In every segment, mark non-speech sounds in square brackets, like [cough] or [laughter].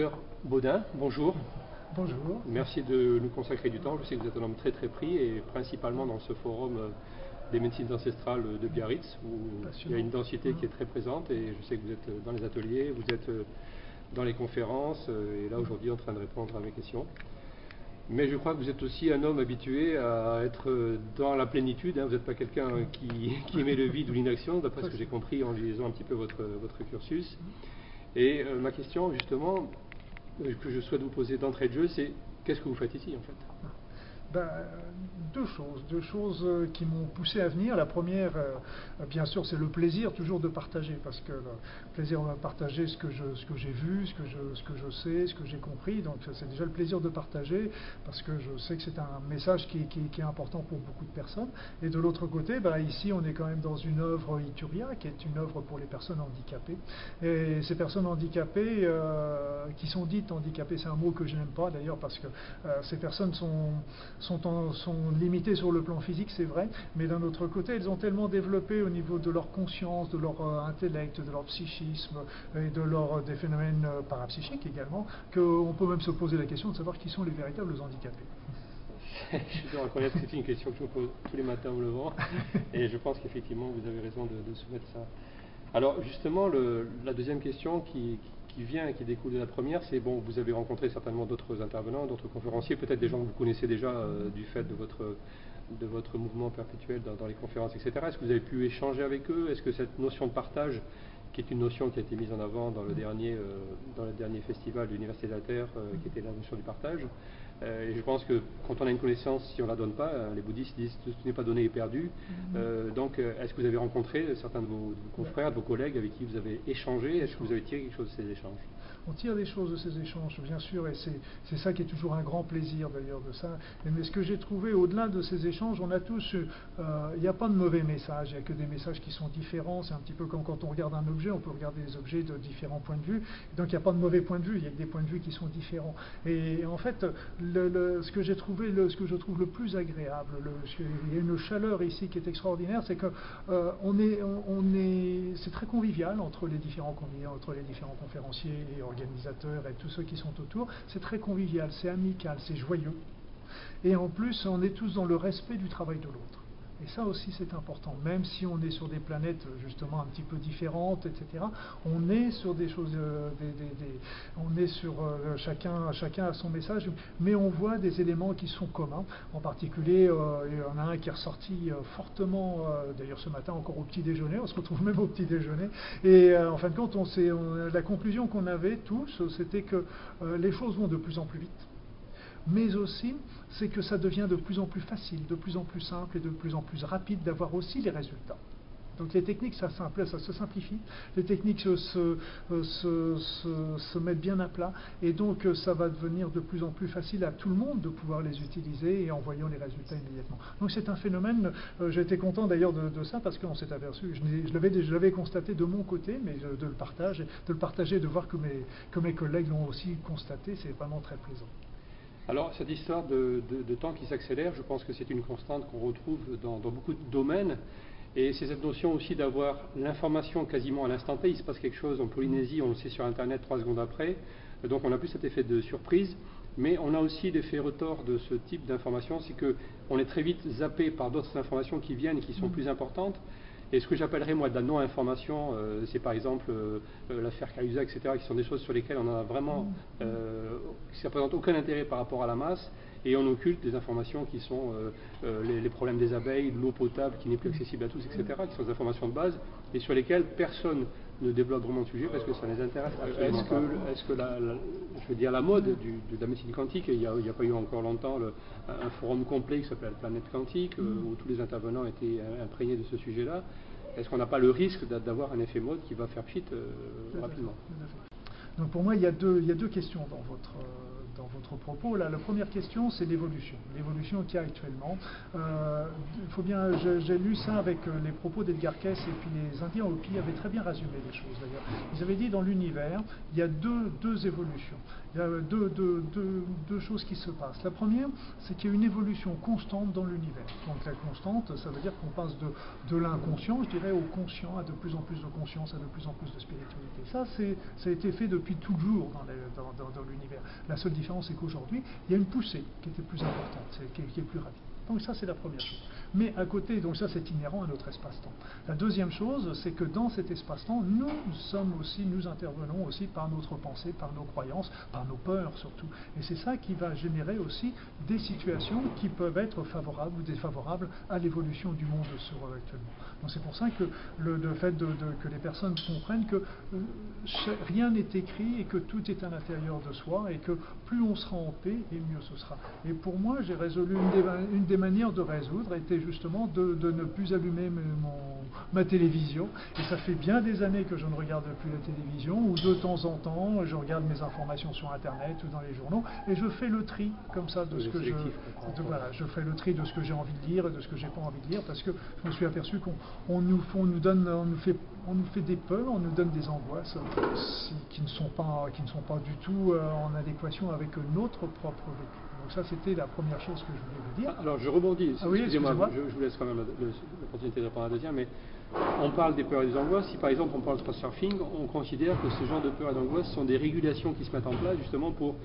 Docteur Baudin, bonjour. Bonjour. Merci de nous consacrer du temps. Je sais que vous êtes un homme très très pris et principalement dans ce forum euh, des médecines ancestrales de Biarritz où il y a une densité qui est très présente et je sais que vous êtes dans les ateliers, vous êtes euh, dans les conférences euh, et là aujourd'hui en train de répondre à mes questions. Mais je crois que vous êtes aussi un homme habitué à être dans la plénitude. Hein. Vous n'êtes pas quelqu'un qui, [laughs] qui, aimait le vide ou l'inaction, d'après ce que j'ai compris en lisant un petit peu votre, votre cursus. Et euh, ma question, justement, euh, que je souhaite vous poser d'entrée de jeu, c'est qu'est-ce que vous faites ici, en fait? Ben, deux choses, deux choses euh, qui m'ont poussé à venir. La première, euh, bien sûr, c'est le plaisir toujours de partager, parce que le plaisir de partager ce que je, ce que j'ai vu, ce que je, ce que je sais, ce que j'ai compris. Donc c'est déjà le plaisir de partager, parce que je sais que c'est un message qui, qui, est important pour beaucoup de personnes. Et de l'autre côté, ben, ici, on est quand même dans une œuvre Ituria, qui est une œuvre pour les personnes handicapées. Et ces personnes handicapées, euh, qui sont dites handicapées, c'est un mot que je n'aime pas d'ailleurs, parce que ces personnes sont sont, sont limitées sur le plan physique, c'est vrai, mais d'un autre côté, elles ont tellement développé au niveau de leur conscience, de leur euh, intellect, de leur psychisme et de leur, euh, des phénomènes euh, parapsychiques également, qu'on peut même se poser la question de savoir qui sont les véritables handicapés. je dois reconnaître que c'est une question que je me pose tous les matins en me levant, [laughs] et je pense qu'effectivement, vous avez raison de, soumettre ça. Alors, justement, la deuxième question qui, qui vient et qui découle de la première, c'est bon, vous avez rencontré certainement d'autres intervenants, d'autres conférenciers, peut-être des gens que vous connaissez déjà euh, du fait de votre, de votre mouvement perpétuel dans, les conférences, etc. Est-ce que vous avez pu échanger avec eux? Est-ce que cette notion de partage, qui est une notion qui a été mise en avant dans le dernier, euh, dans le dernier festival de l'Université de la Terre, euh, qui était la notion du partage, et je pense que quand on a une connaissance, si on ne la donne pas, les bouddhistes disent que ce n'est pas donné est perdu. Mm-hmm. donc, est-ce que vous avez rencontré certains de vos, de vos, confrères, de vos collègues avec qui vous avez échangé? Est-ce que vous avez tiré quelque chose de ces échanges? On tire des choses de ces échanges, bien sûr, et c'est ça qui est toujours un grand plaisir d'ailleurs de ça. Mais ce que j'ai trouvé au-delà de ces échanges, on a tous, euh, il n'y a pas de mauvais messages, il n'y a que des messages qui sont différents. C'est un petit peu comme quand on regarde un objet, on peut regarder les objets de différents points de vue. Donc il n'y a pas de mauvais points de vue, il y a que des points de vue qui sont différents. Et en fait, ce que j'ai trouvé, ce que je trouve le plus agréable, il y a une chaleur ici qui est extraordinaire, c'est que euh, est, on, est, c'est très convivial entre les différents entre les différents conférenciers et organisateurs et tous ceux qui sont autour. C'est très convivial, c'est amical, c'est joyeux. Et en plus, on est tous dans le respect du travail de l'autre. Et ça aussi c'est important, même si on est sur des planètes justement un petit peu différentes, etc. On est sur des choses, euh, on est sur euh, chacun, chacun a son message, mais on voit des éléments qui sont communs. En particulier, euh, il y en a un qui est ressorti fortement, d'ailleurs ce matin encore au petit déjeuner, on se retrouve même au petit déjeuner. Et en fin de compte, on la conclusion qu'on avait tous, c'était que les choses vont de plus en plus vite mais aussi c'est que ça devient de plus en plus facile, de plus en plus simple et de plus en plus rapide d'avoir aussi les résultats. Donc les techniques, ça, simple, ça se simplifie, les techniques se, se, se, mettent bien à plat, et donc euh, ça va devenir de plus en plus facile à tout le monde de pouvoir les utiliser et en voyant les résultats immédiatement. Donc c'est un phénomène, euh, été content d'ailleurs de, ça parce qu'on s'est aperçu, je l'avais constaté de mon côté, mais de, le partager, de le partager, de voir que mes, que mes collègues l'ont aussi constaté, c'est vraiment très plaisant. Alors, cette histoire de, temps qui s'accélère, je pense que c'est une constante qu'on retrouve dans, beaucoup de domaines. Et c'est cette notion aussi d'avoir l'information quasiment à l'instant T. Il se passe quelque chose en Polynésie, on le sait sur Internet trois secondes après. Donc, on a plus cet effet de surprise. Mais on a aussi l'effet retort de ce type d'information, c'est qu'on est très vite zappé par d'autres informations qui viennent et qui sont mm. plus importantes. Et ce que j'appellerais moi de la non-information, euh, c'est par exemple euh, euh, l'affaire Cahuzac, etc., qui sont des choses sur lesquelles on a vraiment, mm. qui ne représentent aucun intérêt par rapport à la masse, et on occulte des informations qui sont les, problèmes des abeilles, l'eau potable qui n'est plus accessible à tous, etc., qui sont des informations de base, et sur lesquelles personne ne développe vraiment le sujet parce que ça les intéresse Est-ce que, est que la, je veux dire, la mode de la médecine quantique, il n'y a, a, pas eu encore longtemps un forum complet qui s'appelle Planète Quantique, mm. où tous les intervenants étaient imprégnés de ce sujet-là, est-ce qu'on n'a pas le risque d'avoir un effet mode qui va faire pchit euh, rapidement? Donc pour moi, il y, a deux, il y a deux questions dans votre, euh, dans votre propos. Là, la première question, c'est l'évolution. L'évolution qu'il y a actuellement. Euh, faut bien, j'ai lu ça avec les propos d'Edgar Cayce et puis les Indiens Hopi avaient très bien résumé les choses d'ailleurs. Ils avaient dit dans l'univers, il y a deux, deux évolutions il y a deux, choses qui se passent. La première, c'est qu'il y a une évolution constante dans l'univers. Donc la constante, ça veut dire qu'on passe de, l'inconscient, je dirais, au conscient, à de plus en plus de conscience, à de plus en plus de spiritualité. Ça, ça a été fait depuis toujours dans, l'univers. La seule différence, c'est qu'aujourd'hui, il y a une poussée qui était plus importante, qui est plus rapide. Donc ça, c'est la première chose. Mais à côté, donc ça c'est inhérent à notre espace-temps. La deuxième chose, c'est que dans cet espace-temps, nous sommes aussi, nous intervenons aussi par notre pensée, par nos croyances, par nos peurs surtout. Et c'est ça qui va générer aussi des situations qui peuvent être favorables ou défavorables à l'évolution du monde sur actuellement. Donc c'est pour ça que le, fait que les personnes comprennent que euh, rien n'est écrit et que tout est à l'intérieur de soi et que plus on sera en paix et mieux ce sera. Et pour moi, j'ai résolu une des, une des manières de résoudre était justement de, ne plus allumer ma télévision. Et ça fait bien des années que je ne regarde plus la télévision, ou de temps en temps, je regarde mes informations sur Internet ou dans les journaux, et je fais le tri comme ça de ce que je... voilà, je fais le tri de ce que j'ai envie de lire et de ce que j'ai pas envie de lire, parce que je me suis aperçu qu'on nous, on nous donne, on nous fait on nous fait des peurs, on nous donne des angoisses qui, ne sont pas, qui ne sont pas du tout euh, en adéquation avec notre propre vécu. Donc ça, c'était la première chose que je voulais vous dire. Alors, je rebondis. Ah excusez-moi, je, vous laisse quand même l'opportunité de répondre à la deuxième, mais on parle des peurs et des angoisses. Si par exemple on parle de surfing, on considère que ce genre de peurs et d'angoisses sont des régulations qui se mettent en place justement pour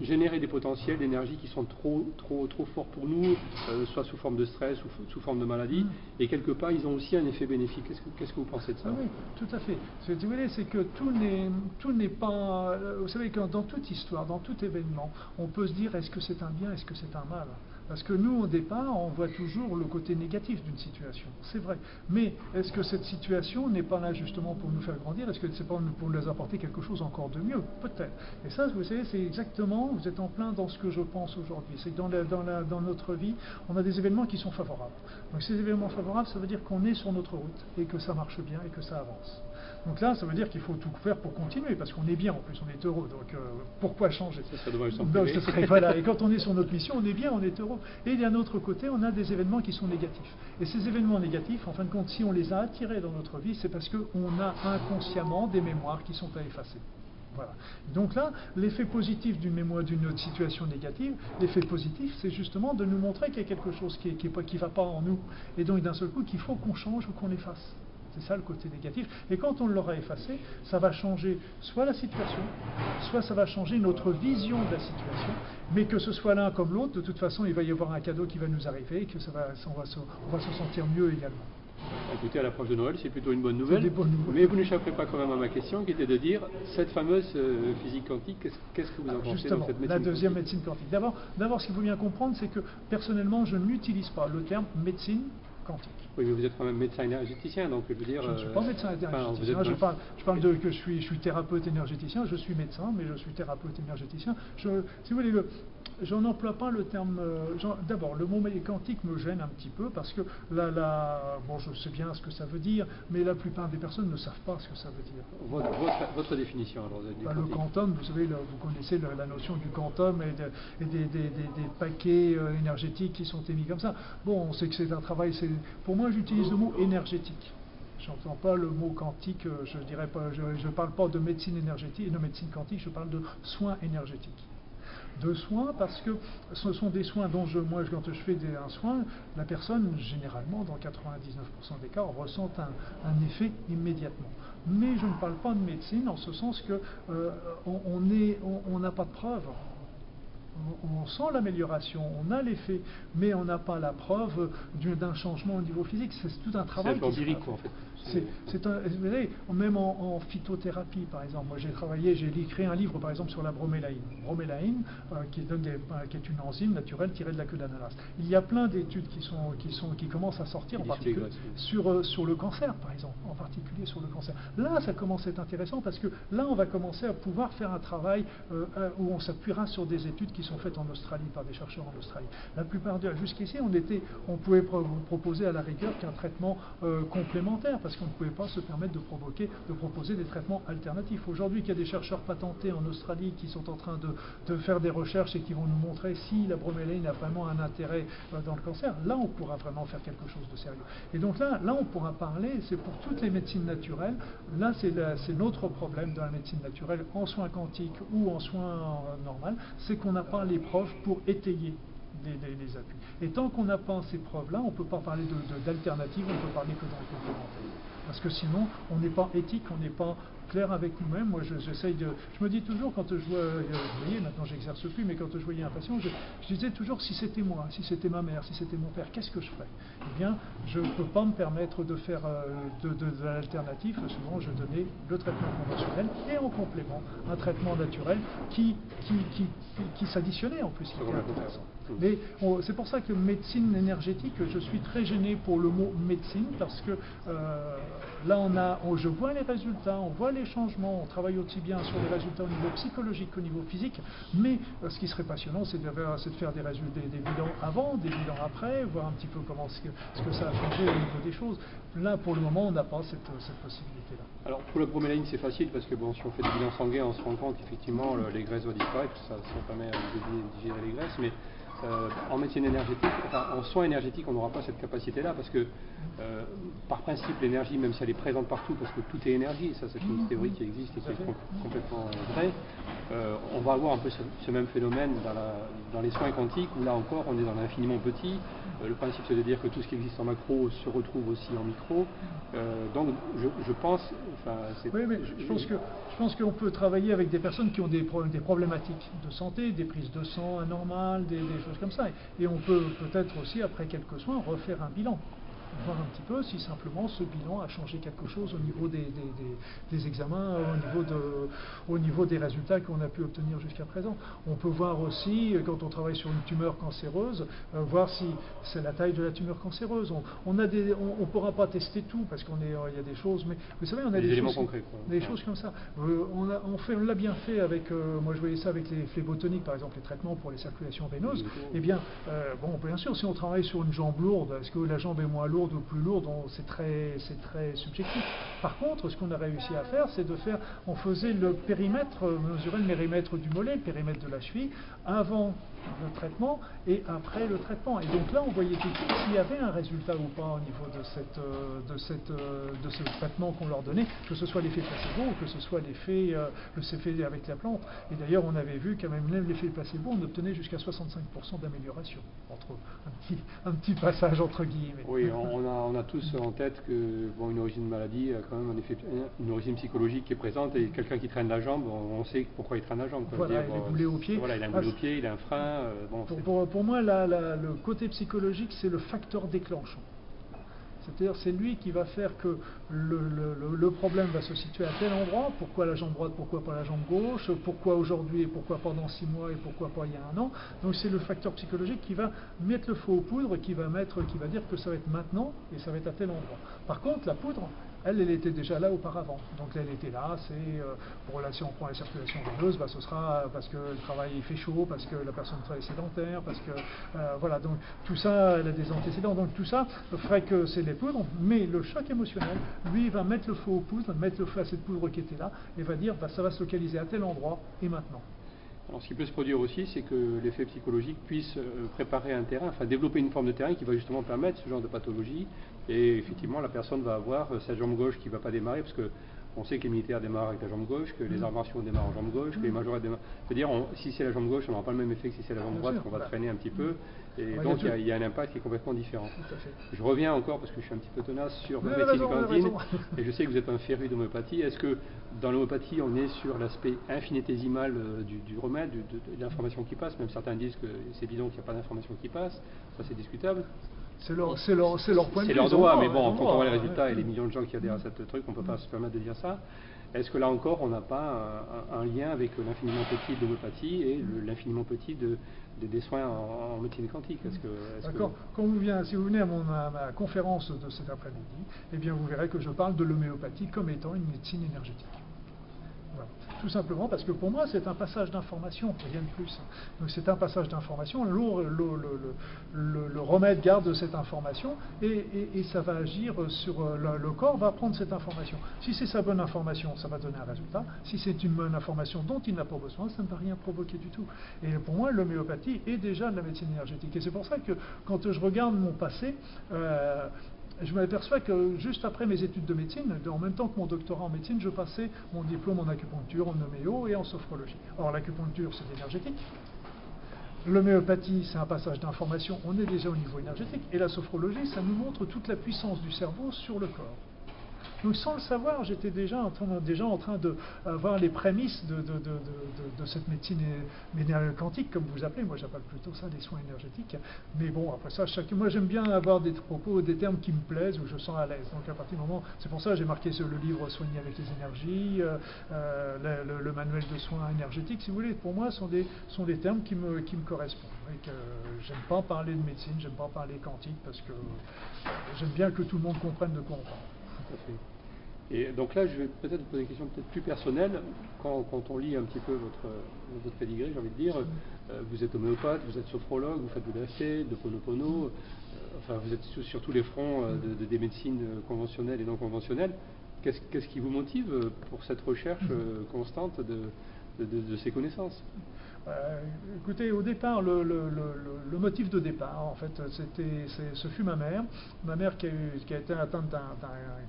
générer des potentiels d'énergie qui sont trop, trop, trop forts pour nous, euh, soit sous forme de stress ou sous forme de maladie. Mm. Et quelque part, ils ont aussi un effet bénéfique. Qu'est-ce que, vous pensez de ça? Ah Oui, tout à fait. Ce que vous voulez, c'est que tout n'est, tout n'est pas. Euh, vous savez que dans toute histoire, dans tout événement, on peut se dire est-ce que c'est un bien, est-ce que c'est un mal? Parce que nous, au départ, on voit toujours le côté négatif d'une situation. C'est vrai. Mais est-ce que cette situation n'est pas là justement pour nous faire grandir? Est-ce que c'est pas pour nous apporter quelque chose encore de mieux? Peut-être. Et ça, vous savez, c'est exactement, vous êtes en plein dans ce que je pense aujourd'hui. C'est que dans, dans, notre vie, on a des événements qui sont favorables. Donc ces événements favorables, ça veut dire qu'on est sur notre route et que ça marche bien et que ça avance. Donc là, ça veut dire qu'il faut tout faire pour continuer, parce qu'on est bien, en plus on est heureux, donc euh, pourquoi changer? Ça, serait, [laughs] voilà. Et quand on est sur notre mission, on est bien, on est heureux. Et d'un autre côté, on a des événements qui sont négatifs. Et ces événements négatifs, en fin de compte, si on les a attirés dans notre vie, c'est parce qu'on a inconsciemment des mémoires qui sont à effacer. Voilà. Donc là, l'effet positif d'une mémoire, d'une situation négative, l'effet positif, c'est justement de nous montrer qu'il y a quelque chose qui ne qui, va pas en nous. Et donc d'un seul coup, qu'il faut qu'on change ou qu'on efface. C'est ça le côté négatif. Et quand on l'aura effacé, ça va changer soit la situation, soit ça va changer notre vision de la situation. Mais que ce soit l'un comme l'autre, de toute façon, il va y avoir un cadeau qui va nous arriver et que ça va, on, va se, va se sentir mieux également. Écoutez, à l'approche de Noël, c'est plutôt une bonne nouvelle. Mais vous n'échapperez pas quand même à ma question qui était de dire cette fameuse euh, physique quantique, qu'est-ce que vous en pensez de cette médecine La deuxième médecine quantique. D'abord, ce qu'il faut bien comprendre, c'est que personnellement, je n'utilise pas le terme médecine quantique. Oui, mais vous êtes quand même médecin énergéticien, donc je veux dire. Je ne suis pas médecin énergéticien. je, parle, je parle, de que je suis, je suis thérapeute énergéticien. Je suis médecin, mais je suis thérapeute énergéticien. Je, si vous voulez, le, je n'emploie pas le terme. Euh, d'abord, le mot quantique me gêne un petit peu parce que la, bon, je sais bien ce que ça veut dire, mais la plupart des personnes ne savent pas ce que ça veut dire. Votre, votre, définition alors du bah, Le quantum, vous savez, vous connaissez la, notion du quantum et, des, des, paquets euh, énergétiques qui sont émis comme ça. Bon, on sait que c'est un travail. Pour moi, j'utilise le mot énergétique. Je n'entends pas le mot quantique, euh, je dirais pas, je parle pas de médecine énergétique, de médecine quantique, je parle de soins énergétiques de soins parce que ce sont des soins dont je, moi, quand je fais des, un soin, la personne, généralement, dans 99% des cas, ressent un, effet immédiatement. Mais je ne parle pas de médecine en ce sens que euh, on n'a pas de preuve on, sent l'amélioration, on a l'effet, mais on n'a pas la preuve d'un changement au niveau physique. C'est tout un travail. C'est empirique, en fait. C'est un, vous voyez, même en, phytothérapie, par exemple. Moi, j'ai travaillé, j'ai écrit un livre, par exemple, sur la bromélaïne. Bromélaïne, euh, qui, donne des, euh, qui est une enzyme naturelle tirée de la queue d'ananas. Il y a plein d'études qui, sont, qui, sont, qui commencent à sortir, en particulier sur, euh, sur le cancer, par exemple, en particulier sur le cancer. Là, ça commence à être intéressant parce que là, on va commencer à pouvoir faire un travail où on s'appuiera sur des études qui sont faites en Australie par des chercheurs en Australie. La plupart de jusqu'ici, on était, on pouvait proposer à la rigueur qu'un traitement complémentaire parce qu'on ne pouvait pas se permettre de, provoquer, de proposer des traitements alternatifs. Aujourd'hui, qu'il y a des chercheurs patentés en Australie qui sont en train de, faire des recherches et qui vont nous montrer si la broméline a vraiment un intérêt euh, dans le cancer, là, on pourra vraiment faire quelque chose de sérieux. Et donc là, là on pourra parler, c'est pour toutes les médecines naturelles, là, c'est notre problème dans la médecine naturelle, en soins quantiques ou en soins euh, normaux, c'est qu'on n'a pas les preuves pour étayer les, appuis. Et tant qu'on n'a pas ces preuves-là, on ne peut pas parler d'alternatives, on ne peut parler que d'un complémentaire. Parce que sinon, on n'est pas éthique, on n'est pas clair avec nous-mêmes. Moi, j'essaye de. Je me dis toujours, quand je vois. Euh, vous voyez, maintenant, j'exerce plus, mais quand je voyais un patient, je, disais toujours si c'était moi, si c'était ma mère, si c'était mon père, qu'est-ce que je ferais? Eh bien, je ne peux pas me permettre de faire euh, de, de, l'alternative. Souvent, je donnais le traitement conventionnel et en complément un traitement naturel qui, qui, qui, qui, s'additionnait en plus. Mais c'est pour ça que médecine énergétique, je suis très gêné pour le mot médecine parce que euh, là, on a, je vois les résultats, on voit les changements, on travaille aussi bien sur les résultats au niveau psychologique qu'au niveau physique, mais euh, ce qui serait passionnant, c'est de, faire des, résultats, des, bilans avant, des bilans après, voir un petit peu comment ce que, ça a changé au niveau des choses. Là, pour le moment, on n'a pas cette, possibilité-là. Alors, pour la broméline, c'est facile parce que bon, si on fait des bilans sanguins, on se rend compte qu'effectivement, les graisses vont disparaître, ça, ça permet de digérer les graisses, mais euh, en médecine énergétique, enfin en soins énergétiques, on n'aura pas cette capacité-là parce que, euh, par principe, l'énergie, même si elle est présente partout, parce que tout est énergie, ça c'est une théorie qui existe et qui est complètement vraie, euh, on va avoir un peu ce, même phénomène dans, les soins quantiques où là encore on est dans l'infiniment petit. le principe c'est de dire que tout ce qui existe en macro se retrouve aussi en micro. donc je, pense. oui, mais je, pense que je pense qu'on peut travailler avec des personnes qui ont des, des problématiques de santé, des prises de sang anormales, des choses comme ça. Et on peut peut-être aussi, après quelques soins, refaire un bilan voir un petit peu si simplement ce bilan a changé quelque chose au niveau des, des, examens, au niveau, de, au niveau des résultats qu'on a pu obtenir jusqu'à présent. On peut voir aussi, quand on travaille sur une tumeur cancéreuse, euh, voir si c'est la taille de la tumeur cancéreuse. On ne on, pourra pas tester tout parce qu'on est, il y a des choses, mais vous savez, on a des, choses, des choses comme ça. Euh, on, a, on, fait, l'a bien fait avec, euh, moi je voyais ça avec les phlébotoniques, par exemple, les traitements pour les circulations veineuses. Eh bien, bon, bien sûr, si on travaille sur une jambe lourde, est-ce que la jambe est moins lourde ou plus lourde, c'est très, très subjectif. Par contre, ce qu'on a réussi à faire, c'est de faire, on faisait le périmètre, mesurer le périmètre du mollet, le périmètre de la cheville, avant le traitement et après le traitement. Et donc là, on voyait tout de suite s'il y avait un résultat ou pas au niveau de, cette, euh, de, cette, euh, de ce traitement qu'on leur donnait, que ce soit l'effet placebo ou que ce soit l'effet euh, le avec la plante. Et d'ailleurs, on avait vu qu'à même l'effet placebo, on obtenait jusqu'à 65% d'amélioration, entre un petit, un petit passage entre guillemets. Oui, on a, on a tous en tête que bon, une origine de maladie a quand même un effet, une origine psychologique qui est présente et quelqu'un qui traîne la jambe, on, sait pourquoi il traîne la jambe. Voilà, il est au pied. Voilà, il a un boulé il a un frein. Euh, pour, moi, le côté psychologique, c'est le facteur déclenchant. C'est-à-dire, c'est lui qui va faire que le, problème va se situer à tel endroit. Pourquoi la jambe droite, pourquoi pas la jambe gauche? Pourquoi aujourd'hui et pourquoi pendant six mois et pourquoi pas il y a un an? Donc, c'est le facteur psychologique qui va mettre le feu aux poudres, qui va mettre, qui va dire que ça va être maintenant et ça va être à tel endroit. Par contre, la poudre, elle, elle était déjà là auparavant. Donc elle était là, c'est euh, si on prend la circulation veineuse, bah, ce sera parce que le travail fait chaud, parce que la personne travaille sédentaire, parce que euh, voilà, donc tout ça, elle a des antécédents, donc tout ça ferait que c'est les poudres, mais le choc émotionnel, lui, va mettre le feu aux poudres, mettre le feu à cette poudre qui était là, et va dire bah, ça va se localiser à tel endroit et maintenant. Alors, ce qui peut se produire aussi, c'est que l'effet psychologique puisse euh, préparer un terrain, enfin développer une forme de terrain qui va justement permettre ce genre de pathologie. Et effectivement, la personne va avoir euh, sa jambe gauche qui ne va pas démarrer, parce que on sait que les militaires démarrent avec la jambe gauche, que les mm. arts martiaux démarrent en jambe gauche, que les mm. majorats démarrent. C'est-à-dire, si c'est la jambe gauche, on n'aura pas le même effet que si c'est la jambe droite, qu'on va traîner un petit peu. Et donc, il y, a un impact qui est complètement différent. Je reviens encore, parce que je suis un petit peu tenace, sur la médecine cantine. Et je sais que vous êtes un féru d'homéopathie. Est-ce que dans l'homéopathie, on est sur l'aspect infinitésimal euh, du, remède, de, l'information qui passe? Même certains disent que c'est bidon qu'il n'y a pas d'information qui passe. Ça, c'est discutable. C'est leur, leur, leur, point de vue. C'est leur droit, mais bon, quand on voit les résultats et les millions de gens qui adhèrent à ce truc, on ne peut pas se permettre de dire ça. Est-ce que là encore, on n'a pas un, lien avec l'infiniment petit de l'homéopathie et l'infiniment petit de, des soins en, médecine quantique? D'accord. Quand vous si vous venez à, mon, à ma conférence de cet après-midi, eh bien vous verrez que je parle de l'homéopathie comme étant une médecine énergétique. Tout simplement parce que pour moi, c'est un passage d'information, rien de plus. Donc c'est un passage d'information, le, remède garde cette information et, ça va agir sur euh, le, corps, va prendre cette information. Si c'est sa bonne information, ça va donner un résultat. Si c'est une bonne information dont il n'a pas besoin, ça ne va rien provoquer du tout. Et pour moi, l'homéopathie est déjà de la médecine énergétique. Et c'est pour ça que quand je regarde mon passé, euh, je m'aperçois que juste après mes études de médecine, en même temps que mon doctorat en médecine, je passais mon diplôme en acupuncture, en homéo et en sophrologie. Or, l'acupuncture, c'est énergétique. L'homéopathie, c'est un passage d'information, on est déjà au niveau énergétique. Et la sophrologie, ça nous montre toute la puissance du cerveau sur le corps. Donc sans le savoir, j'étais déjà en train, déjà en train de voir les prémices de, cette médecine quantique, comme vous appelez. Moi, j'appelle plutôt ça des soins énergétiques. Mais bon, après ça, moi, j'aime bien avoir des propos, des termes qui me plaisent, où je sens à l'aise. Donc à partir du moment, c'est pour ça que j'ai marqué le livre Soigner avec les énergies, euh, euh, le, manuel de soins énergétiques, si vous voulez. Pour moi, sont des, sont des termes qui me, qui me correspondent. Et que j'aime pas parler de médecine, j'aime pas parler quantique, parce que j'aime bien que tout le monde comprenne de quoi on parle. Tout à fait. Et donc là, je vais peut-être vous poser une question peut-être plus personnelle. Quand, on lit un petit peu votre, votre pédigré, j'ai envie de dire, euh, vous êtes homéopathe, vous êtes sophrologue, vous faites de l'AC, de Ponopono, euh, enfin vous êtes sur, tous les fronts euh, de, des médecines conventionnelles et non conventionnelles. Qu'est-ce qui vous motive pour cette recherche constante de ces connaissances? Euh, écoutez, au départ, le, motif de départ, en fait, c'était, ce fut ma mère. Ma mère qui a, qui a été atteinte d'un,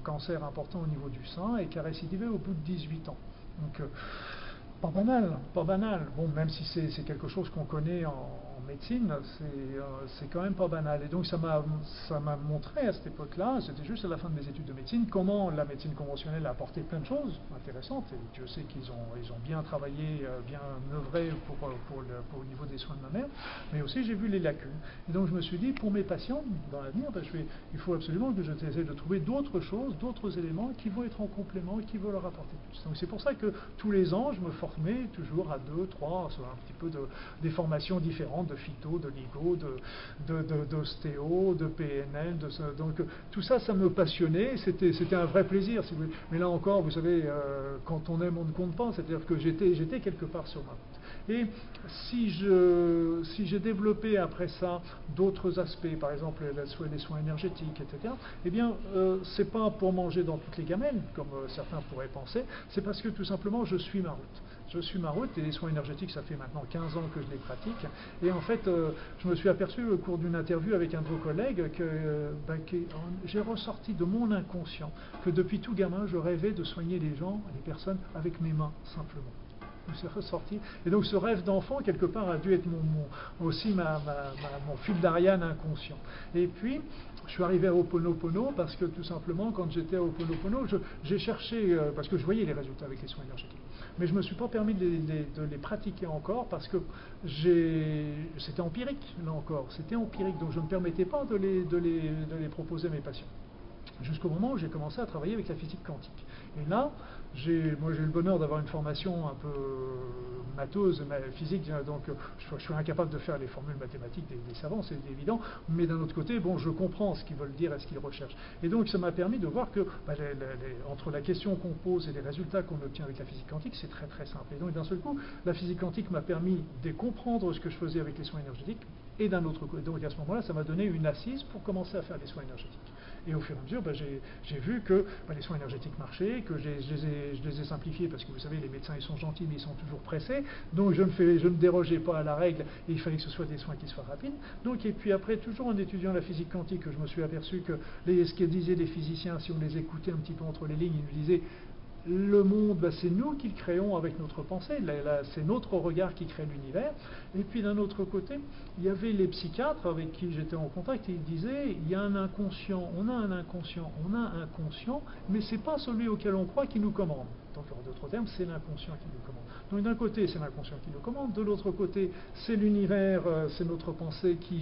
cancer important au niveau du sein et qui a récidivé au bout de 18 ans. Donc, euh, pas banal, pas banal. Bon, même si c'est, quelque chose qu'on connaît en, médecine, euh, c'est quand même pas banal. Et donc ça m'a montré à cette époque-là, c'était juste à la fin de mes études de médecine, comment la médecine conventionnelle a apporté plein de choses intéressantes. Et Dieu sait qu'ils ont, ils ont bien travaillé, euh, bien œuvré pour, pour, le, niveau des soins de ma mère. Mais aussi j'ai vu les lacunes. Et donc je me suis dit, pour mes patients, dans l'avenir, il faut absolument que j'essaie de trouver d'autres choses, d'autres éléments qui vont être en complément et qui vont leur apporter plus. Donc c'est pour ça que tous les ans, je me formais toujours à deux, trois, un petit peu de, des formations différentes de phyto, de ligo, d'ostéo, de, de, de, PNL. Donc tout ça, ça me passionnait. C'était, un vrai plaisir. Mais là encore, vous savez, euh, quand on aime, on ne compte pas. C'est-à-dire que j'étais, quelque part sur ma route. Et si j'ai développé après ça d'autres aspects, par exemple les soins énergétiques, etc., eh bien, euh, c'est pas pour manger dans toutes les gamelles, comme euh, certains pourraient penser, c'est parce que tout simplement je suis ma route je suis ma route et les soins énergétiques, ça fait maintenant 15 ans que je les pratique. Et en fait, euh, je me suis aperçu au cours d'une interview avec un de vos collègues que, euh, ben, j'ai ressorti de mon inconscient que depuis tout gamin, je rêvais de soigner les gens, les personnes avec mes mains, simplement. Ressorti. Et donc ce rêve d'enfant, quelque part, a dû être aussi mon fil d'Ariane inconscient. Et puis, je suis arrivé à Oponopono parce que tout simplement, quand j'étais à Oponopono, j'ai cherché, euh, parce que je voyais les résultats avec les soins énergétiques mais je ne me suis pas permis de les, pratiquer encore parce que c'était empirique, là encore, c'était empirique, donc je ne me permettais pas de les, de les proposer à mes patients. Jusqu'au moment où j'ai commencé à travailler avec la physique quantique. Et là, moi j'ai eu le bonheur d'avoir une formation un peu mateuse, physique, donc je, suis incapable de faire les formules mathématiques des, savants, c'est évident, mais d'un autre côté, bon, je comprends ce qu'ils veulent dire et ce qu'ils recherchent. Et donc ça m'a permis de voir que bah, entre la question qu'on pose et les résultats qu'on obtient avec la physique quantique, c'est très très simple. Et donc d'un seul coup, la physique quantique m'a permis de comprendre ce que je faisais avec les soins énergétiques, et d'un autre côté, donc à ce moment-là, ça m'a donné une assise pour commencer à faire les soins énergétiques. Et au fur et à mesure, bah, j'ai vu que bah, les soins énergétiques marchaient, que je les, ai, simplifiés parce que vous savez, les médecins ils sont gentils mais ils sont toujours pressés. Donc je ne, fais, je ne dérogeais pas à la règle et il fallait que ce soit des soins qui soient rapides. Donc et puis après, toujours en étudiant la physique quantique, je me suis aperçu que les, ce que disaient les physiciens, si on les écoutait un petit peu entre les lignes, ils nous disaient le monde, ben, c'est nous qui le créons avec notre pensée, c'est notre regard qui crée l'univers. Et puis d'un autre côté, il y avait les psychiatres avec qui j'étais en contact et ils disaient, il y a un inconscient, on a un inconscient, on a un conscient, mais ce n'est pas celui auquel on croit qui nous commande. Donc en d'autres termes, c'est l'inconscient qui nous commande. Donc d'un côté, c'est l'inconscient qui nous commande, de l'autre côté, c'est l'univers, euh, c'est notre pensée qui,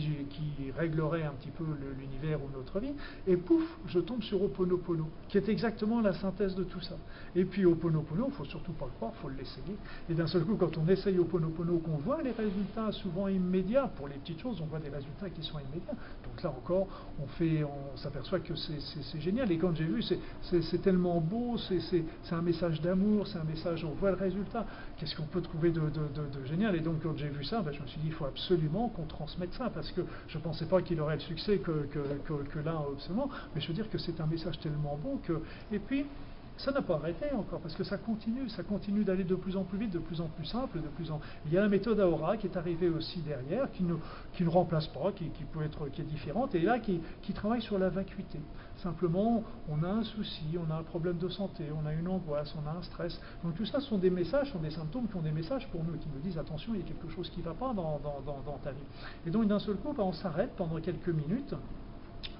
réglerait un petit peu l'univers ou notre vie, et pouf, je tombe sur Oponopono, qui est exactement la synthèse de tout ça. Et puis Oponopono, il ne faut surtout pas le croire, il faut l'essayer. Et d'un seul coup, quand on essaye Oponopono, qu'on voit les résultats souvent immédiats, pour les petites choses, on voit des résultats qui sont immédiats. Donc là encore, on, on s'aperçoit que c'est génial. Et quand j'ai vu, c'est tellement beau, c'est un message d'amour, c'est un message, on voit le résultat qu'est-ce qu'on peut trouver de, génial? Et donc, quand j'ai vu ça, ben, je me suis dit, il faut absolument qu'on transmette ça, parce que je ne pensais pas qu'il aurait le succès que, que, là, absolument. Mais je veux dire que c'est un message tellement bon que. Et puis, ça n'a pas arrêté encore, parce que ça continue, ça continue d'aller de plus en plus vite, de plus en plus simple, de plus en... Il y a la méthode Aura qui est arrivée aussi derrière, qui ne, qui ne remplace pas, qui, peut être, qui est différente, et là, qui, qui travaille sur la vacuité. Simplement, on a un souci, on a un problème de santé, on a une angoisse, on a un stress. Donc tout ça sont des messages, sont des symptômes qui ont des messages pour nous, qui nous disent attention, il y a quelque chose qui ne va pas dans, ta vie. Et donc d'un seul coup, bah, on s'arrête pendant quelques minutes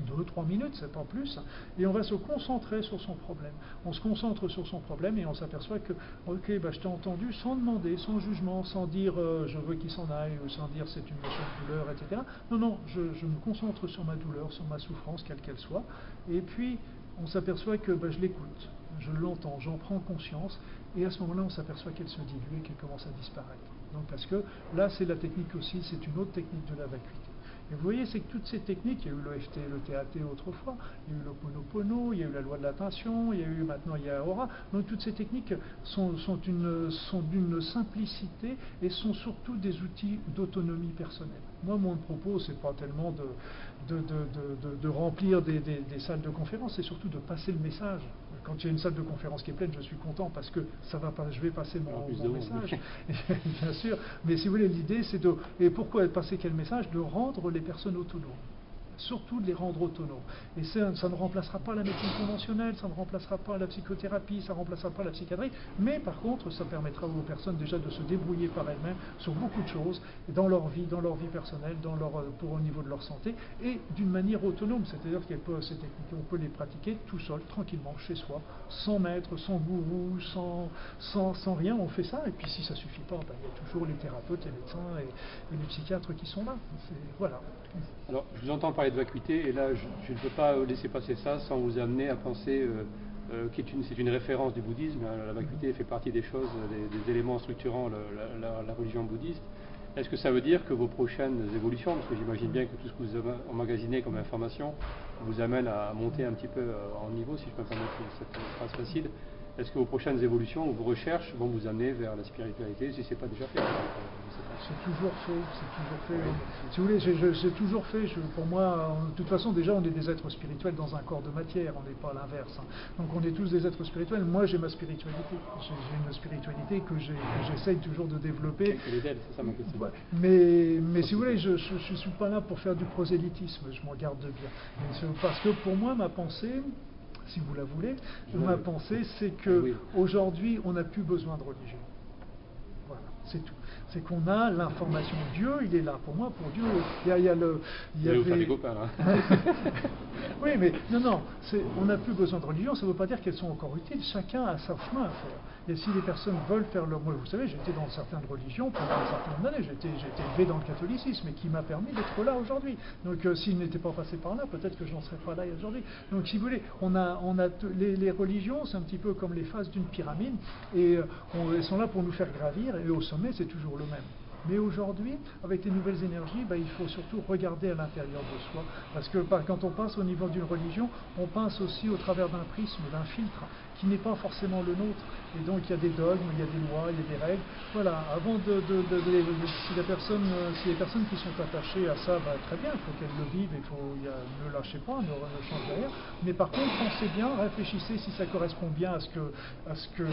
deux, trois minutes, c'est pas plus, et on va se concentrer sur son problème. On se concentre sur son problème et on s'aperçoit que, ok, bah, je t'ai entendu sans demander, sans jugement, sans dire euh, je veux qu'il s'en aille, ou sans dire c'est une notion de douleur, etc. Non, non, je, me concentre sur ma douleur, sur ma souffrance, quelle qu'elle soit, et puis on s'aperçoit que bah, je l'écoute, je l'entends, j'en prends conscience, et à ce moment-là, on s'aperçoit qu'elle se dilue et qu'elle commence à disparaître. Donc, parce que là, c'est la technique aussi, c'est une autre technique de la vacuité. Et vous voyez, c'est que toutes ces techniques, il y a eu l'OFT, le TAT autrefois, il y a eu l'Oponopono, il y a eu la loi de l'attention, il y a eu maintenant il y a Aura. Donc toutes ces techniques sont, d'une simplicité et sont surtout des outils d'autonomie personnelle. Moi, mon propos, c'est pas tellement de, de, remplir des, salles de conférence, c'est surtout de passer le message. Quand il y a une salle de conférence qui est pleine, je suis content parce que ça va pas, je vais passer mon, message, [laughs] bien sûr. Mais si vous voulez, l'idée, c'est de. Et pourquoi passer quel message? De rendre les personnes autonomes surtout de les rendre autonomes. Et ça, ne remplacera pas la médecine conventionnelle, ça ne remplacera pas la psychothérapie, ça ne remplacera pas la psychiatrie, mais par contre, ça permettra aux personnes déjà de se débrouiller par elles-mêmes sur beaucoup de choses, dans leur vie, dans leur vie personnelle, euh, pour au niveau de leur santé, et d'une manière autonome, c'est-à-dire que ces techniques, on peut les pratiquer tout seul, tranquillement, chez soi, sans maître, sans gourou, sans, sans, rien, on fait ça, et puis si ça ne suffit pas, ben, il y a toujours les thérapeutes, les médecins et, les psychiatres qui sont là. Voilà. Alors, je vous entends parler de vacuité, et là, je, ne peux pas laisser passer ça sans vous amener à penser euh, euh, que c'est une référence du bouddhisme. La vacuité fait partie des choses, des, éléments structurant la, religion bouddhiste. Est-ce que ça veut dire que vos prochaines évolutions, parce que j'imagine bien que tout ce que vous avez emmagasiné comme information vous amène à monter un petit peu euh, en niveau, si je peux me permettre cette phrase facile, est-ce que vos prochaines évolutions ou vos recherches vont vous amener vers la spiritualité, si ce n'est pas déjà fait C'est toujours fait, c'est toujours fait. Si vous voulez, j'ai toujours fait, pour moi, de toute façon, déjà, on est des êtres spirituels dans un corps de matière, on n'est pas l'inverse. Hein. Donc on est tous des êtres spirituels. Moi, j'ai ma spiritualité. J'ai une spiritualité que j'essaye toujours de développer. c'est ça ma question. Mais, mais si vous voulez, je ne suis pas là pour faire du prosélytisme, je m'en garde bien. Parce que pour moi, ma pensée, si vous la voulez, ma pensée, c'est que aujourd'hui, on n'a plus besoin de religion. Voilà, c'est tout. C'est qu'on a l'information. Dieu, il est là. Pour moi, pour Dieu, il y a, le. Il y a copains, [laughs] oui, mais non, non, on n'a plus besoin de religion. Ça ne veut pas dire qu'elles sont encore utiles. Chacun a sa chemin à faire. Et si les personnes veulent faire leur. Vous savez, j'étais dans certaines religions pendant un certain nombre d'années. J'étais élevé dans le catholicisme, et qui m'a permis d'être là aujourd'hui. Donc, euh, s'il n'était pas passé par là, peut-être que je n'en serais pas là aujourd'hui. Donc, si vous voulez, on a, on a les, religions, c'est un petit peu comme les phases d'une pyramide, et euh, elles sont là pour nous faire gravir, et au sommet, c'est toujours le même. Mais aujourd'hui, avec les nouvelles énergies, ben, il faut surtout regarder à l'intérieur de soi. Parce que quand on passe au niveau d'une religion, on passe aussi au travers d'un prisme, d'un filtre, qui n'est pas forcément le nôtre. Et donc il y a des dogmes, il y a des lois, il y a des règles. Voilà, avant de, si, la personne, si les personnes qui sont attachées à ça, ben, très bien, il faut qu'elles le vivent, il faut ne lâchez pas, ne, ne changez rien. Mais par contre, pensez bien, réfléchissez si ça correspond bien à ce que, ce que,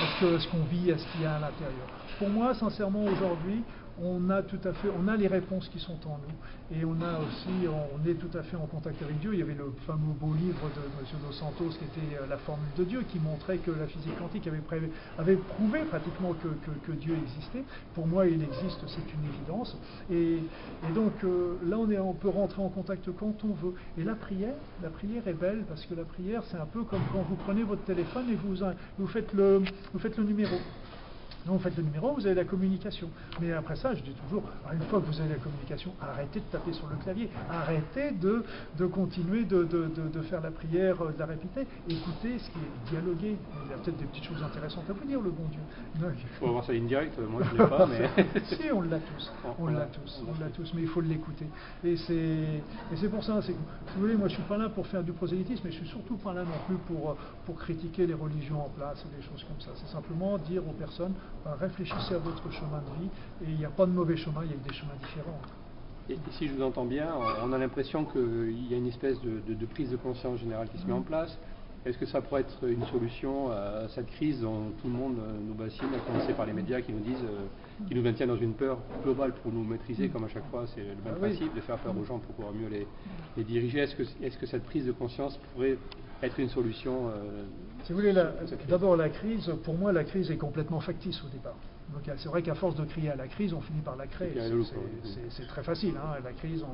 à ce qu'on vit, à ce qu'il y a à l'intérieur. Pour moi, sincèrement, aujourd'hui, on a tout à fait, on a les réponses qui sont en nous, et on a aussi, on est tout à fait en contact avec Dieu. Il y avait le fameux beau livre de M. Dos Santos qui était euh, la formule de Dieu, qui montrait que la physique quantique avait, prouvé pratiquement que, Dieu existait. Pour moi, il existe, c'est une évidence. Et, donc euh, là, on, peut rentrer en contact quand on veut. Et la prière, la prière est belle parce que la prière, c'est un peu comme quand vous prenez votre téléphone et vous faites le numéro. Donc vous faites le numéro, vous avez la communication. Mais après ça, je dis toujours, une fois que vous avez la communication, arrêtez de taper sur le clavier, arrêtez de, de continuer de, de, faire la prière, euh, de la répéter, écoutez ce qui est dialogué. Il y a peut-être des petites choses intéressantes à vous dire, le bon Dieu. Il faut avoir ça indirect, moi je ne [laughs] l'ai pas, mais... [laughs] si, on l'a tous, on l'a tous, on l'a tous, mais il faut l'écouter. Et c'est pour ça, si vous voulez, moi je ne suis pas là pour faire du prosélytisme, mais je ne suis surtout pas là non plus pour, pour critiquer les religions en place et des choses comme ça. C'est simplement dire aux personnes, réfléchissez à votre chemin de vie, et il n'y a pas de mauvais chemin, il y a des chemins différents. Et, si je vous entends bien, on a l'impression qu'il y a une espèce de, prise de conscience générale qui se met en place. Est-ce que ça pourrait être une solution à cette crise dont tout le monde nous bassine, à commencer par les médias qui nous disent, euh, qui nous maintiennent dans une peur globale pour nous maîtriser, comme à chaque fois c'est le même ah principe, de faire peur aux gens pour pouvoir mieux les, diriger. Est-ce que, est -ce que cette prise de conscience pourrait être une solution euh, Si vous voulez, d'abord la crise, pour moi la crise est complètement factice au départ. Donc c'est vrai qu'à force de crier à la crise, on finit par la créer. C'est très facile. Hein, la crise,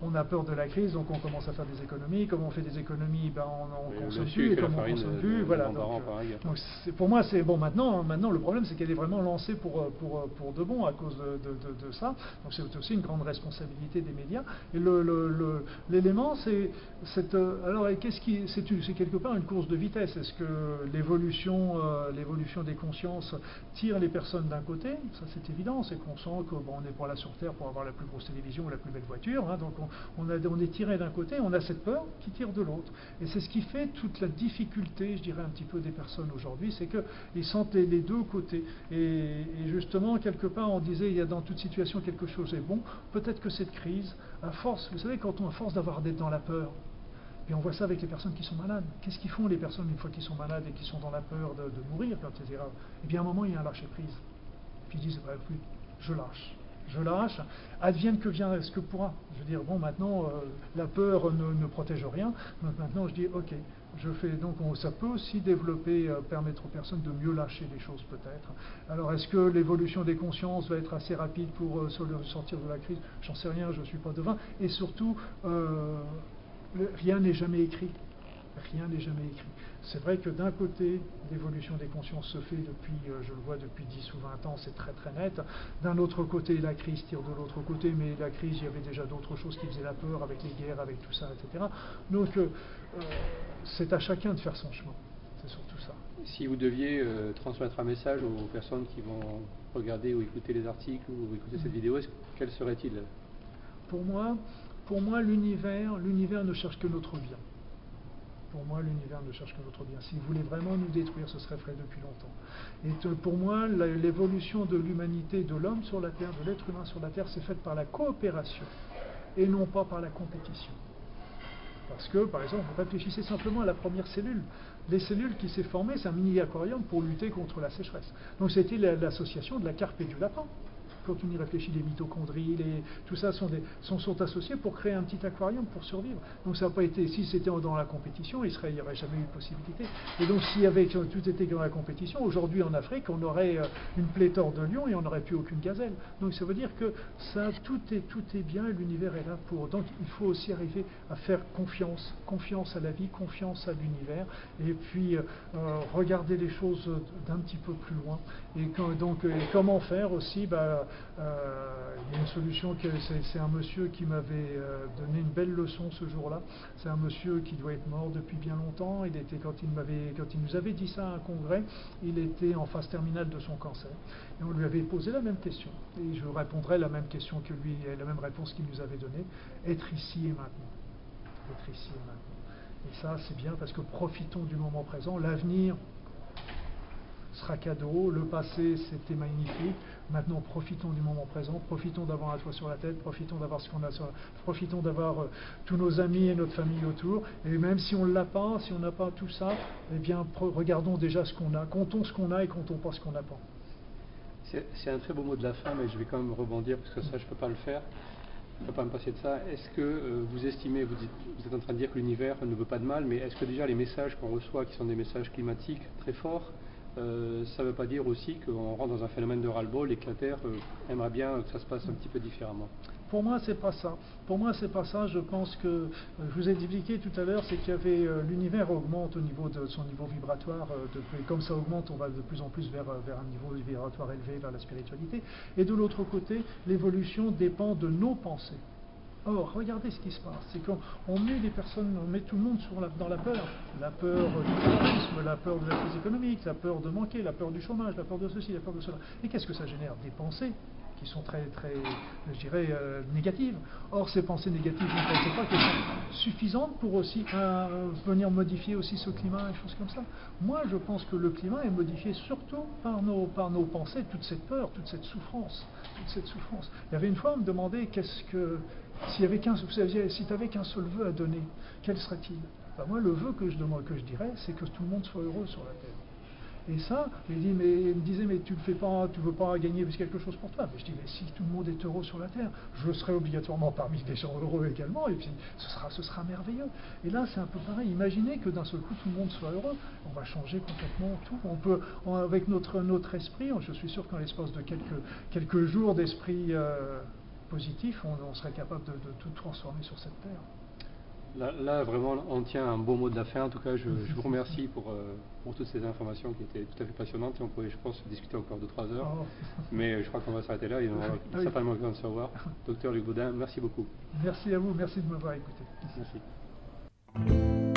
on, a peur de la crise, donc on commence à faire des économies. Comme on fait des économies, ben on, ne consomme plus. Et comme on consomme plus, voilà. Donc, euh, pour moi, c'est bon. Maintenant, maintenant, le problème, c'est qu'elle est vraiment lancée pour, pour, pour de bon à cause de, de, ça. Donc c'est aussi une grande responsabilité des médias. Et l'élément, c'est cette. Euh, alors, qu'est-ce qui, c'est quelque part une course de vitesse. Est-ce que l'évolution, euh, l'évolution des consciences tire les personnes d'un côté, ça c'est évident, c'est qu'on sent qu'on bon, est pour la sur Terre pour avoir la plus grosse télévision ou la plus belle voiture, hein, donc on, a, est tiré d'un côté, on a cette peur qui tire de l'autre. Et c'est ce qui fait toute la difficulté, je dirais un petit peu des personnes aujourd'hui, c'est qu'ils sentent les, deux côtés. Et, justement, quelque part, on disait, il y a dans toute situation quelque chose est bon, peut-être que cette crise, à force, vous savez, quand on a force d'avoir d'être dans la peur, et on voit ça avec les personnes qui sont malades. Qu'est-ce qu'ils font les personnes une fois qu'ils sont malades et qui sont dans la peur de, mourir, etc. Eh bien, à un moment, il y a un lâcher-prise. Puis ils disent, bah, je lâche. Je lâche, advienne que vient ce que pourra? Je veux dire, bon, maintenant, euh, la peur ne, protège rien. maintenant, je dis, ok, je fais. Donc, ça peut aussi développer, euh, permettre aux personnes de mieux lâcher les choses, peut-être. Alors, est-ce que l'évolution des consciences va être assez rapide pour euh, sortir de la crise? J'en sais rien, je ne suis pas devin. Et surtout, rien n'est jamais écrit. Rien n'est jamais écrit. C'est vrai que d'un côté, l'évolution des consciences se fait depuis, euh, je le vois depuis 10 ou 20 ans, c'est très très net. D'un autre côté, la crise tire de l'autre côté, mais la crise, il y avait déjà d'autres choses qui faisaient la peur, avec les guerres, avec tout ça, etc. Donc, euh, euh, c'est à chacun de faire son chemin. C'est surtout ça. Si vous deviez transmettre un message aux personnes qui vont regarder ou écouter les articles ou écouter cette vidéo, quel serait-il? Pour moi, pour moi, l'univers, l'univers ne cherche que notre bien. Pour moi, l'univers ne cherche que notre bien. S'il voulait vraiment nous détruire, ce serait fait depuis longtemps. Et pour moi, l'évolution de l'humanité, de l'homme sur la Terre, de l'être humain sur la Terre, c'est faite par la coopération et non pas par la compétition. Parce que, par exemple, réfléchissez simplement à la première cellule. Les cellules qui s'est formées, c'est un mini-aquarium pour lutter contre la sécheresse. Donc c'était l'association de la carpe et du lapin quand on y réfléchit, les mitochondries, tout ça sont, associés pour créer un petit aquarium pour survivre. Donc ça n'a pas été, si c'était dans la compétition, il n'y aurait jamais eu de possibilité. Et donc s'il y avait tout été dans la compétition, aujourd'hui en Afrique, on aurait euh, une pléthore de lions et on n'aurait plus aucune gazelle. Donc ça veut dire que ça, tout est, tout est bien et l'univers est là pour. Donc il faut aussi arriver à faire confiance, confiance à la vie, confiance à l'univers, et puis euh, euh, regarder les choses d'un petit peu plus loin. Et donc comment faire aussi bah, euh, il y a une solution, c'est un monsieur qui m'avait euh, donné une belle leçon ce jour-là. C'est un monsieur qui doit être mort depuis bien longtemps. Il était, quand, il nous avait dit ça à un congrès, il était en phase terminale de son cancer. Et on lui avait posé la même question. Et je répondrai la même question que lui, la même réponse qu'il nous avait donnée. Être ici et maintenant. Être ici et maintenant. Et ça, c'est bien parce que profitons du moment présent. L'avenir, sera cadeau. Le passé, c'était magnifique. Maintenant, profitons du moment présent, profitons d'avoir un toit sur la tête, profitons d'avoir ce qu'on a sur profitons d'avoir euh, tous nos amis et notre famille autour. Et même si on ne l'a pas, si on n'a pas tout ça, eh bien, regardons déjà ce qu'on a, comptons ce qu'on a et comptons pas ce qu'on n'a pas. C'est un très beau mot de la fin, mais je vais quand même rebondir parce que ça, je ne peux pas le faire. Je ne peux pas me passer de ça. Est-ce que euh, vous estimez, vous, vous, êtes en train de dire que l'univers ne veut pas de mal, mais est-ce que déjà les messages qu'on reçoit, qui sont des messages climatiques très forts, euh, ça ne veut pas dire aussi qu'on rentre dans un phénomène de ras-le-bol et que la Terre euh, aimerait bien que ça se passe un petit peu différemment. Pour moi, c'est pas ça. Pour moi, c'est pas ça. Je pense que euh, je vous ai expliqué tout à l'heure, c'est qu'il l'univers augmente au niveau de son niveau vibratoire. et comme ça augmente, on va de plus en plus vers, vers un niveau vibratoire élevé, vers la spiritualité. Et de l'autre côté, l'évolution dépend de nos pensées. Or, regardez ce qui se passe, c'est qu'on met les personnes, on met tout le monde dans la peur. La peur du terrorisme, la peur de la crise économique, la peur de manquer, la peur du chômage, la peur de ceci, la peur de cela. Et qu'est-ce que ça génère? Des pensées qui sont très, très, je dirais, euh, négatives. Or, ces pensées négatives, je ne pense pas qu'elles sont suffisantes pour aussi euh, venir modifier aussi ce climat et choses comme ça. Moi, je pense que le climat est modifié surtout par nos, par nos pensées, toute cette peur, toute cette souffrance, toute cette souffrance. Il y avait une fois, on me demandait qu'est-ce que si tu avais qu'un seul vœu à donner, quel serait-il? Ben, Moi, le vœu que je, que je dirais, c'est que tout le monde soit heureux sur la terre. Et ça, il, dit, il me disait, mais tu ne fais pas, tu veux pas gagner quelque chose pour toi. Mais je dis, mais si tout le monde est heureux sur la Terre, je serai obligatoirement parmi les gens heureux également, et puis ce sera, merveilleux. Et là, c'est un peu pareil. Imaginez que d'un seul coup, tout le monde soit heureux. On va changer complètement tout. On peut, avec notre, esprit, je suis sûr qu'en l'espace de quelques, quelques jours d'esprit euh, positif, on, serait capable de tout transformer sur cette Terre. Là, vraiment, on tient un beau mot de la fin. En tout cas, je, vous remercie pour, euh, pour, toutes ces informations qui étaient tout à fait passionnantes. Et on pourrait, je pense, discuter encore de trois heures. Oh. [laughs] Mais je crois qu'on va s'arrêter là. Il y en aura ah certainement besoin de savoir. Docteur Luc Baudin, merci beaucoup. Merci à vous. Merci de m'avoir écouté. Merci.